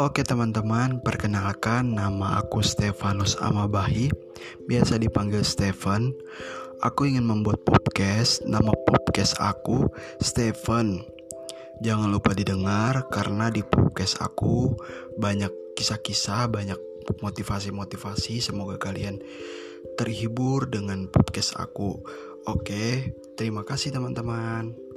Oke teman-teman, perkenalkan nama aku Stefanus Amabahi, biasa dipanggil Stefan. Aku ingin membuat podcast, nama podcast aku Stefan. Jangan lupa didengar karena di podcast aku banyak kisah-kisah, banyak motivasi-motivasi. Semoga kalian terhibur dengan podcast aku. Oke, terima kasih teman-teman.